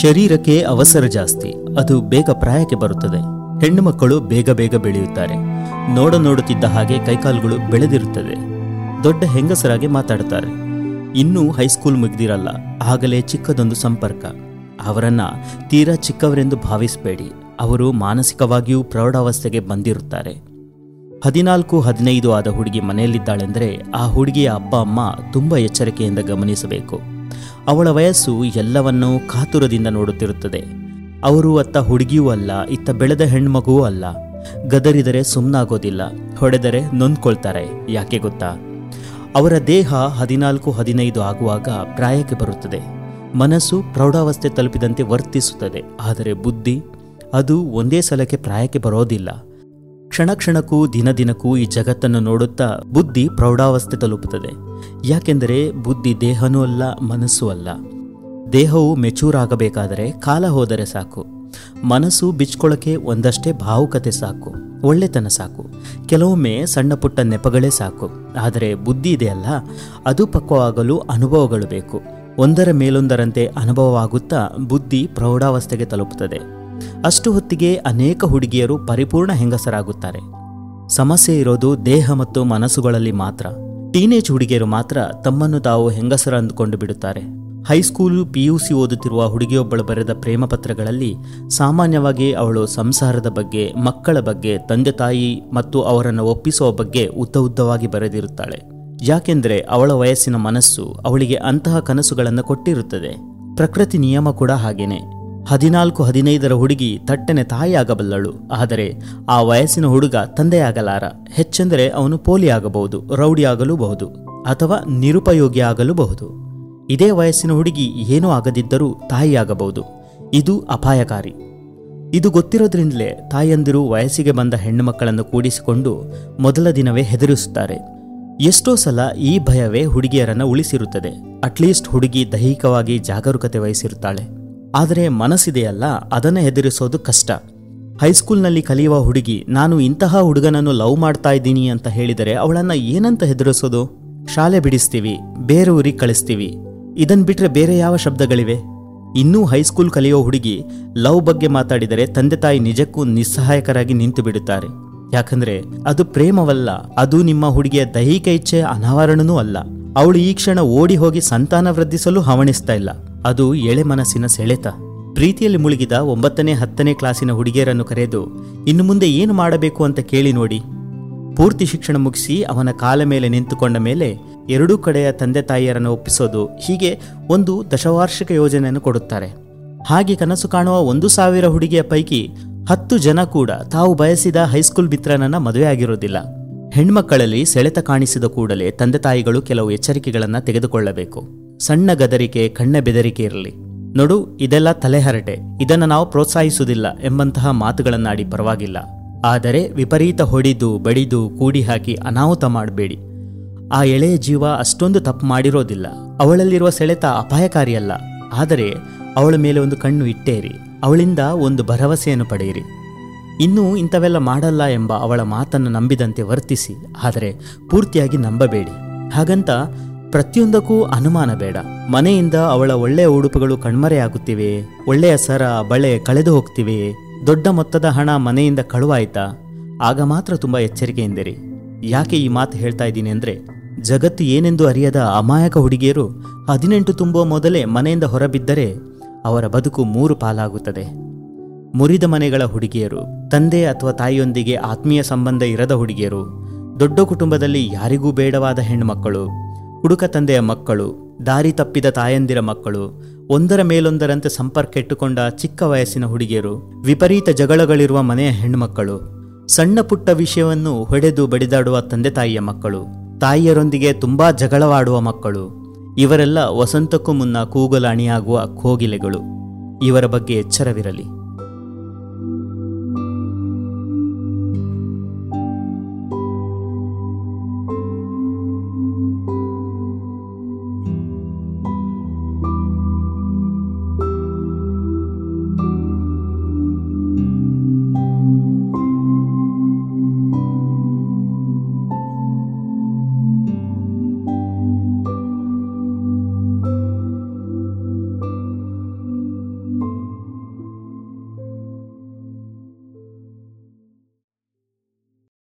ಶರೀರಕ್ಕೆ ಅವಸರ ಜಾಸ್ತಿ, ಅದು ಬೇಗ ಪ್ರಾಯಕ್ಕೆ ಬರುತ್ತದೆ. ಹೆಣ್ಣು ಮಕ್ಕಳು ಬೇಗ ಬೇಗ ಬೆಳೆಯುತ್ತಾರೆ. ನೋಡ ನೋಡುತ್ತಿದ್ದ ಹಾಗೆ ಕೈಕಾಲುಗಳು ಬೆಳೆದಿರುತ್ತದೆ ದೊಡ್ಡ ಹೆಂಗಸರಾಗಿ ಮಾತಾಡುತ್ತಾರೆ ಇನ್ನೂ ಹೈಸ್ಕೂಲ್ ಮುಗಿದಿರಲ್ಲ, ಆಗಲೇ ಚಿಕ್ಕದೊಂದು ಸಂಪರ್ಕ. ಅವರನ್ನ ತೀರಾ ಚಿಕ್ಕವರೆಂದು ಭಾವಿಸಬೇಡಿ. ಅವರು ಮಾನಸಿಕವಾಗಿಯೂ ಪ್ರೌಢಾವಸ್ಥೆಗೆ ಬಂದಿರುತ್ತಾರೆ. ಹದಿನಾಲ್ಕು, ಹದಿನೈದು ಆದ ಹುಡುಗಿ ಮನೆಯಲ್ಲಿದ್ದಾಳೆಂದರೆ ಆ ಹುಡುಗಿಯ ಅಪ್ಪ, ಅಮ್ಮ ತುಂಬ ಎಚ್ಚರಿಕೆಯಿಂದ ಗಮನಿಸಬೇಕು. ಅವಳ ವಯಸ್ಸು ಎಲ್ಲವನ್ನೂ ಕಾತುರದಿಂದ ನೋಡುತ್ತಿರುತ್ತದೆ. ಅವರು ಅತ್ತ ಹುಡುಗಿಯೂ ಅಲ್ಲ, ಇತ್ತ ಬೆಳೆದ ಹೆಣ್ಮಗುವೂ ಅಲ್ಲ. ಗದರಿದರೆ ಸುಮ್ಮನಾಗೋದಿಲ್ಲ ಹೊಡೆದರೆ ನೊಂದ್ಕೊಳ್ತಾರೆ, ಯಾಕೆ ಗೊತ್ತಾ? ಅವರ ದೇಹ ಹದಿನಾಲ್ಕು, ಹದಿನೈದು ಆಗುವಾಗ ಪ್ರಾಯಕ್ಕೆ ಬರುತ್ತದೆ. ಮನಸ್ಸು ಪ್ರೌಢಾವಸ್ಥೆ ತಲುಪಿದಂತೆ ವರ್ತಿಸುತ್ತದೆ, ಆದರೆ ಬುದ್ಧಿ ಅದು ಒಂದೇ ಸಲಕ್ಕೆ ಪ್ರಾಯಕ್ಕೆ ಬರೋದಿಲ್ಲ. ಕ್ಷಣ ಕ್ಷಣಕ್ಕೂ, ದಿನ ದಿನಕ್ಕೂ ಈ ಜಗತ್ತನ್ನು ನೋಡುತ್ತಾ ಬುದ್ಧಿ ಪ್ರೌಢಾವಸ್ಥೆ ತಲುಪುತ್ತದೆ. ಯಾಕೆಂದರೆ ಬುದ್ಧಿ ದೇಹನೂ ಅಲ್ಲ, ಮನಸ್ಸೂ ಅಲ್ಲ. ದೇಹವು ಮೆಚೂರ್ ಆಗಬೇಕಾದರೆ ಕಾಲ ಹೋದರೆ ಸಾಕು. ಮನಸ್ಸು ಬಿಚ್ಕೊಳ್ಳೋಕೆ ಒಂದಷ್ಟೇ ಭಾವುಕತೆ ಸಾಕು. ಒಳ್ಳೆತನ ಸಾಕು. ಕೆಲವೊಮ್ಮೆ ಸಣ್ಣ ಪುಟ್ಟ ನೆಪಗಳೇ ಸಾಕು. ಆದರೆ ಬುದ್ಧಿ ಇದೆಯಲ್ಲ ಅದು ಪಕ್ವವಾಗಲು ಅನುಭವಗಳು ಬೇಕು. ಒಂದರ ಮೇಲೊಂದರಂತೆ ಅನುಭವವಾಗುತ್ತಾ ಬುದ್ಧಿ ಪ್ರೌಢಾವಸ್ಥೆಗೆ ತಲುಪುತ್ತದೆ. ಅಷ್ಟು ಹೊತ್ತಿಗೆ ಅನೇಕ ಹುಡುಗಿಯರು ಪರಿಪೂರ್ಣ ಹೆಂಗಸರಾಗುತ್ತಾರೆ. ಸಮಸ್ಯೆ ಇರೋದು ದೇಹ ಮತ್ತು ಮನಸ್ಸುಗಳಲ್ಲಿ ಮಾತ್ರ. ಟೀನೇಜ್ ಹುಡುಗಿಯರು ಮಾತ್ರ ತಮ್ಮನ್ನು ತಾವು ಹೆಂಗಸರ ಅಂದುಕೊಂಡು ಬಿಡುತ್ತಾರೆ. ಹೈಸ್ಕೂಲ್ ಪಿಯುಸಿ ಓದುತ್ತಿರುವ ಹುಡುಗಿಯೊಬ್ಬಳು ಬರೆದ ಪ್ರೇಮ ಪತ್ರಗಳಲ್ಲಿ ಸಾಮಾನ್ಯವಾಗಿ ಅವಳು ಸಂಸಾರದ ಬಗ್ಗೆ, ಮಕ್ಕಳ ಬಗ್ಗೆ, ತಂದೆ ತಾಯಿ ಮತ್ತು ಅವರನ್ನು ಒಪ್ಪಿಸುವ ಬಗ್ಗೆ ಉದ್ದ ಉದ್ದವಾಗಿ ಬರೆದಿರುತ್ತಾಳೆ. ಯಾಕೆಂದರೆ ಅವಳ ವಯಸ್ಸಿನ ಮನಸ್ಸು ಅವಳಿಗೆ ಅಂತಹ ಕನಸುಗಳನ್ನು ಕೊಟ್ಟಿರುತ್ತದೆ. ಪ್ರಕೃತಿ ನಿಯಮ ಕೂಡ ಹಾಗೇನೆ. ಹದಿನಾಲ್ಕು ಹದಿನೈದರ ಹುಡುಗಿ ತಟ್ಟನೆ ತಾಯಿಯಾಗಬಲ್ಲಳು. ಆದರೆ ಆ ವಯಸ್ಸಿನ ಹುಡುಗ ತಂದೆಯಾಗಲಾರ. ಹೆಚ್ಚೆಂದರೆ ಅವನು ಪೋಲಿಯಾಗಬಹುದು, ರೌಡಿಯಾಗಲೂಬಹುದು, ಅಥವಾ ನಿರುಪಯೋಗಿ ಆಗಲೂಬಹುದು ಇದೇ ವಯಸ್ಸಿನ ಹುಡುಗಿ ಏನೂ ಆಗದಿದ್ದರೂ ತಾಯಿಯಾಗಬಹುದು. ಇದು ಅಪಾಯಕಾರಿ. ಇದು ಗೊತ್ತಿರೋದ್ರಿಂದಲೇ ತಾಯಂದಿರು ವಯಸ್ಸಿಗೆ ಬಂದ ಹೆಣ್ಣುಮಕ್ಕಳನ್ನು ಕೂಡಿಸಿಕೊಂಡು ಮೊದಲ ದಿನವೇ ಹೆದರಿಸುತ್ತಾರೆ. ಎಷ್ಟೋ ಸಲ ಈ ಭಯವೇ ಹುಡುಗಿಯರನ್ನು ಉಳಿಸಿರುತ್ತದೆ. ಅಟ್ಲೀಸ್ಟ್ ಹುಡುಗಿ ದೈಹಿಕವಾಗಿ ಜಾಗರೂಕತೆ ವಹಿಸಿರುತ್ತಾಳೆ. ಆದರೆ ಮನಸ್ಸಿದೆಯಲ್ಲ, ಅದನ್ನು ಹೆದರಿಸೋದು ಕಷ್ಟ. ಹೈಸ್ಕೂಲ್ನಲ್ಲಿ ಕಲಿಯುವ ಹುಡುಗಿ, ನಾನು ಇಂತಹ ಹುಡುಗನನ್ನು ಲವ್ ಮಾಡ್ತಾ ಇದ್ದೀನಿ ಅಂತ ಹೇಳಿದರೆ ಅವಳನ್ನು ಏನಂತ ಹೆದರಿಸೋದು? ಶಾಲೆ ಬಿಡಿಸ್ತೀವಿ, ಬೇರೆ ಊರಿಗೆ ಕಳಿಸ್ತೀವಿ. ಇದನ್ ಬಿಟ್ರೆ ಬೇರೆ ಯಾವ ಶಬ್ದಗಳಿವೆ? ಇನ್ನೂ ಹೈಸ್ಕೂಲ್ ಕಲಿಯೋ ಹುಡುಗಿ ಲವ್ ಬಗ್ಗೆ ಮಾತಾಡಿದರೆ ತಂದೆ ತಾಯಿ ನಿಜಕ್ಕೂ ನಿಸ್ಸಹಾಯಕರಾಗಿ ನಿಂತು ಬಿಡುತ್ತಾರೆ. ಯಾಕಂದ್ರೆ ಅದು ಪ್ರೇಮವಲ್ಲ, ಅದು ನಿಮ್ಮ ಹುಡುಗಿಯ ದೈಹಿಕ ಇಚ್ಛೆಯ ಅನಾವರಣನೂ ಅಲ್ಲ. ಅವಳು ಈ ಕ್ಷಣ ಓಡಿ ಹೋಗಿ ಸಂತಾನ ವೃದ್ಧಿಸಲು ಹವಣಿಸ್ತಾ ಇಲ್ಲ. ಅದು ಎಳೆ ಮನಸ್ಸಿನ ಸೆಳೆತ. ಪ್ರೀತಿಯಲ್ಲಿ ಮುಳುಗಿದ ಒಂಬತ್ತನೇ, ಹತ್ತನೇ ಕ್ಲಾಸಿನ ಹುಡುಗಿಯರನ್ನು ಕರೆದು, ಇನ್ನು ಮುಂದೆ ಏನು ಮಾಡಬೇಕು ಅಂತ ಕೇಳಿ ನೋಡಿ. ಪೂರ್ತಿ ಶಿಕ್ಷಣ ಮುಗಿಸಿ ಅವನ ಕಾಲ ಮೇಲೆ ನಿಂತುಕೊಂಡ ಮೇಲೆ ಎರಡೂ ಕಡೆಯ ತಂದೆ ತಾಯಿಯರನ್ನು ಒಪ್ಪಿಸೋದು ಹೀಗೆ ಒಂದು ದಶವಾರ್ಷಿಕ ಯೋಜನೆಯನ್ನು ಕೊಡುತ್ತಾರೆ. ಹಾಗೆ ಕನಸು ಕಾಣುವ ಒಂದು ಸಾವಿರ ಹುಡುಗಿಯ ಪೈಕಿ ಹತ್ತು ಜನ ಕೂಡ ತಾವು ಬಯಸಿದ ಹೈಸ್ಕೂಲ್ ಮಿತ್ರನನ್ನ ಮದುವೆಯಾಗಿರೋದಿಲ್ಲ ಹೆಣ್ಮಕ್ಕಳಲ್ಲಿ ಸೆಳೆತ ಕಾಣಿಸಿದ ಕೂಡಲೇ ತಂದೆ ತಾಯಿಗಳು ಕೆಲವು ಎಚ್ಚರಿಕೆಗಳನ್ನು ತೆಗೆದುಕೊಳ್ಳಬೇಕು. ಸಣ್ಣ ಗದರಿಕೆ, ಕಣ್ಣ ಬೆದರಿಕೆ ಇರಲಿ. ನೋಡು, ಇದೆಲ್ಲ ತಲೆಹರಟೆ. ಇದನ್ನು ನಾವು ಪ್ರೋತ್ಸಾಹಿಸುವುದಿಲ್ಲ ಎಂಬಂತಹ ಮಾತುಗಳನ್ನಾಡಿ ಪರವಾಗಿಲ್ಲ. ಆದರೆ ವಿಪರೀತ ಹೊಡಿದು, ಬಡಿದು ಕೂಡಿ ಹಾಕಿ ಅನಾಹುತ ಮಾಡಬೇಡಿ. ಆ ಎಳೆಯ ಜೀವ ಅಷ್ಟೊಂದು ತಪ್ಪು ಮಾಡಿರೋದಿಲ್ಲ. ಅವಳಲ್ಲಿರುವ ಸೆಳೆತ ಅಪಾಯಕಾರಿಯಲ್ಲ. ಆದರೆ ಅವಳ ಮೇಲೆ ಒಂದು ಕಣ್ಣು ಇಟ್ಟೇರಿ. ಅವಳಿಂದ ಒಂದು ಭರವಸೆಯನ್ನು ಪಡೆಯಿರಿ. ಇನ್ನೂ ಇಂಥವೆಲ್ಲ ಮಾಡಲ್ಲ ಎಂಬ ಅವಳ ಮಾತನ್ನು ನಂಬಿದಂತೆ ವರ್ತಿಸಿ. ಆದರೆ ಪೂರ್ತಿಯಾಗಿ ನಂಬಬೇಡಿ. ಹಾಗಂತ ಪ್ರತಿಯೊಂದಕ್ಕೂ ಅನುಮಾನ ಬೇಡ. ಮನೆಯಿಂದ ಅವಳ ಒಳ್ಳೆಯ ಉಡುಪುಗಳು ಕಣ್ಮರೆಯಾಗುತ್ತಿವೆ ಒಳ್ಳೆಯ ಸರ, ಬಳೆ ಕಳೆದು ಹೋಗ್ತಿವೆ. ದೊಡ್ಡ ಮೊತ್ತದ ಹಣ ಮನೆಯಿಂದ ಕಳುವಾಯ್ತಾ? ಆಗ ಮಾತ್ರ ತುಂಬ ಎಚ್ಚರಿಕೆಯಿಂದಿರಿ ಯಾಕೆ ಈ ಮಾತು ಹೇಳ್ತಾ ಇದ್ದೀನಿ ಅಂದರೆ, ಜಗತ್ತು ಏನೆಂದು ಅರಿಯದ ಅಮಾಯಕ ಹುಡುಗಿಯರು ಹದಿನೆಂಟು ತುಂಬುವ ಮೊದಲೇ ಮನೆಯಿಂದ ಹೊರಬಿದ್ದರೆ ಅವರ ಬದುಕು ಮೂರು ಪಾಲಾಗುತ್ತದೆ. ಮುರಿದ ಮನೆಗಳ ಹುಡುಗಿಯರು, ತಂದೆ ಅಥವಾ ತಾಯಿಯೊಂದಿಗೆ ಆತ್ಮೀಯ ಸಂಬಂಧ ಇರದ ಹುಡುಗಿಯರು, ದೊಡ್ಡ ಕುಟುಂಬದಲ್ಲಿ ಯಾರಿಗೂ ಬೇಡವಾದ ಹೆಣ್ಣುಮಕ್ಕಳು ಹುಡುಕ ತಂದೆಯ ಮಕ್ಕಳು, ದಾರಿ ತಪ್ಪಿದ ತಾಯಂದಿರ ಮಕ್ಕಳು, ಒಂದರ ಮೇಲೊಂದರಂತೆ ಸಂಪರ್ಕ ಇಟ್ಟುಕೊಂಡ ಚಿಕ್ಕ ವಯಸ್ಸಿನ ಹುಡುಗಿಯರು, ವಿಪರೀತ ಜಗಳಗಳಿರುವ ಮನೆಯ ಹೆಣ್ಣುಮಕ್ಕಳು ಸಣ್ಣ ಪುಟ್ಟ ವಿಷಯವನ್ನು ಹೊಡೆದು ಬಡಿದಾಡುವ ತಂದೆ ತಾಯಿಯ ಮಕ್ಕಳು, ತಾಯಿಯರೊಂದಿಗೆ ತುಂಬಾ ಜಗಳವಾಡುವ ಮಕ್ಕಳು, ಇವರೆಲ್ಲ ವಸಂತಕ್ಕೂ ಮುನ್ನ ಕೂಗಲು ಅಣಿಯಾಗುವ ಕೋಗಿಲೆಗಳು. ಇವರ ಬಗ್ಗೆ ಎಚ್ಚರವಿರಲಿ.